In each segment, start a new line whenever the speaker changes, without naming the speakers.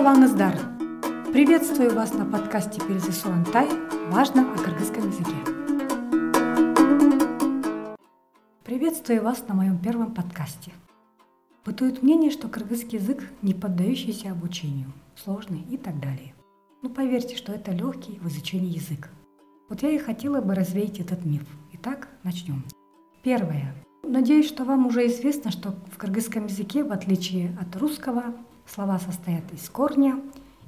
Баршалаңыздар! Приветствую вас на подкасте Перезы Суантай «Важно о кыргызском языке». Приветствую вас на моем первом подкасте. Бытует мнение, что кыргызский язык не поддающийся обучению, сложный и так далее. Но ну, поверьте, что это легкий в изучении язык. Вот я и хотела бы развеять этот миф. Итак, начнем. Первое. Надеюсь, что вам уже известно, что в кыргызском языке, в отличие от русского, слова состоят из корня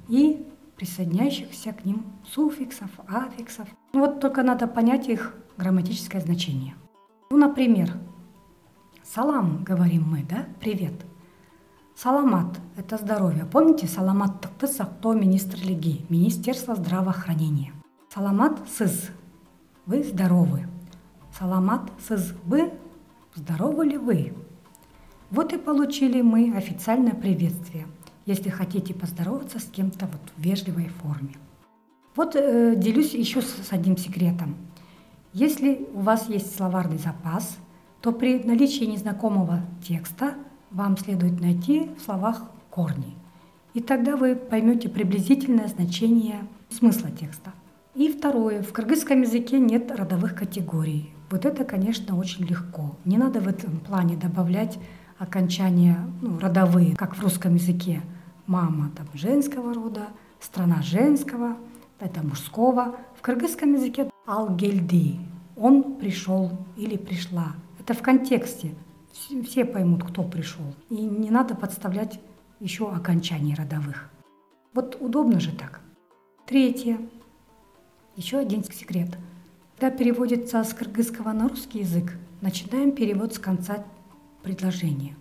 и присоединяющихся к ним суффиксов, аффиксов. Ну вот только надо понять их грамматическое значение. Ну, например, салам говорим мы, да, привет. Саламат – это здоровье. Помните, саламат тыкты сакто министр лиги, Министерство здравоохранения. Саламат сыз – вы здоровы. Саламат сыз вы – здоровы ли вы? Вот и получили мы официальное приветствие, если хотите поздороваться с кем-то вот в вежливой форме. Вот э, делюсь еще с, с одним секретом. Если у вас есть словарный запас, то при наличии незнакомого текста вам следует найти в словах корни. И тогда вы поймете приблизительное значение смысла текста. И второе. В кыргызском языке нет родовых категорий. Вот это, конечно, очень легко. Не надо в этом плане добавлять окончания ну, родовые, как в русском языке. Мама там женского рода, страна женского, это мужского. В кыргызском языке алгельди, он пришел или пришла. Это в контексте. Все поймут, кто пришел. И не надо подставлять еще окончаний родовых. Вот удобно же так. Третье. Еще один секрет. Когда переводится с кыргызского на русский язык, начинаем перевод с конца предложение.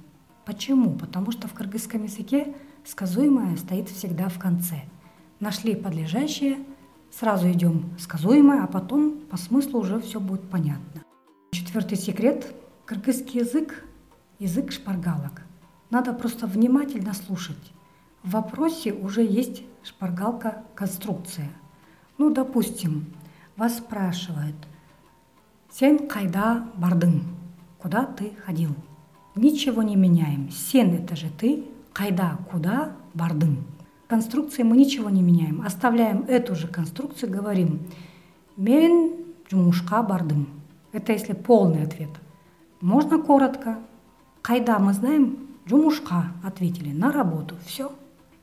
Почему? Потому что в кыргызском языке сказуемое стоит всегда в конце. Нашли подлежащее, сразу идем сказуемое, а потом по смыслу уже все будет понятно. Четвертый секрет. Кыргызский язык – язык шпаргалок. Надо просто внимательно слушать. В вопросе уже есть шпаргалка конструкция. Ну, допустим, вас спрашивают «Сен кайда бардын?» Куда ты ходил? Ничего не меняем. Сен – это же ты. Кайда – куда? Бардын. Конструкции мы ничего не меняем. Оставляем эту же конструкцию, говорим «Мен джумушка бардым». Это если полный ответ. Можно коротко. Кайда мы знаем, джумушка ответили, на работу. Все.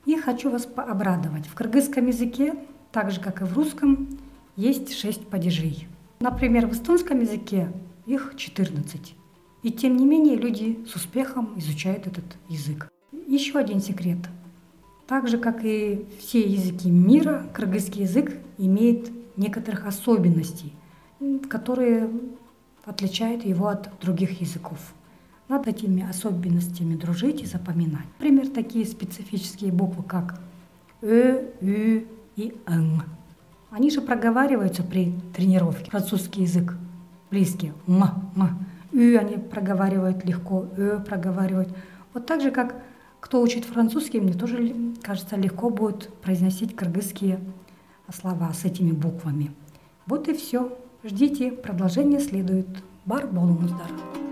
И хочу вас обрадовать. В кыргызском языке, так же как и в русском, есть шесть падежей. Например, в эстонском языке их 14. И тем не менее люди с успехом изучают этот язык. Еще один секрет. Так же, как и все языки мира, кыргызский язык имеет некоторых особенностей, которые отличают его от других языков. Надо этими особенностями дружить и запоминать. Например, такие специфические буквы, как «э», «ü» и «н». Они же проговариваются при тренировке. Французский язык близкий «м», «м». «ü» они проговаривают легко, «э» проговаривают. Вот так же, как кто учит французский, мне тоже, кажется, легко будет произносить кыргызские слова с этими буквами. Вот и все. Ждите, продолжение следует. Бар болуңуздар.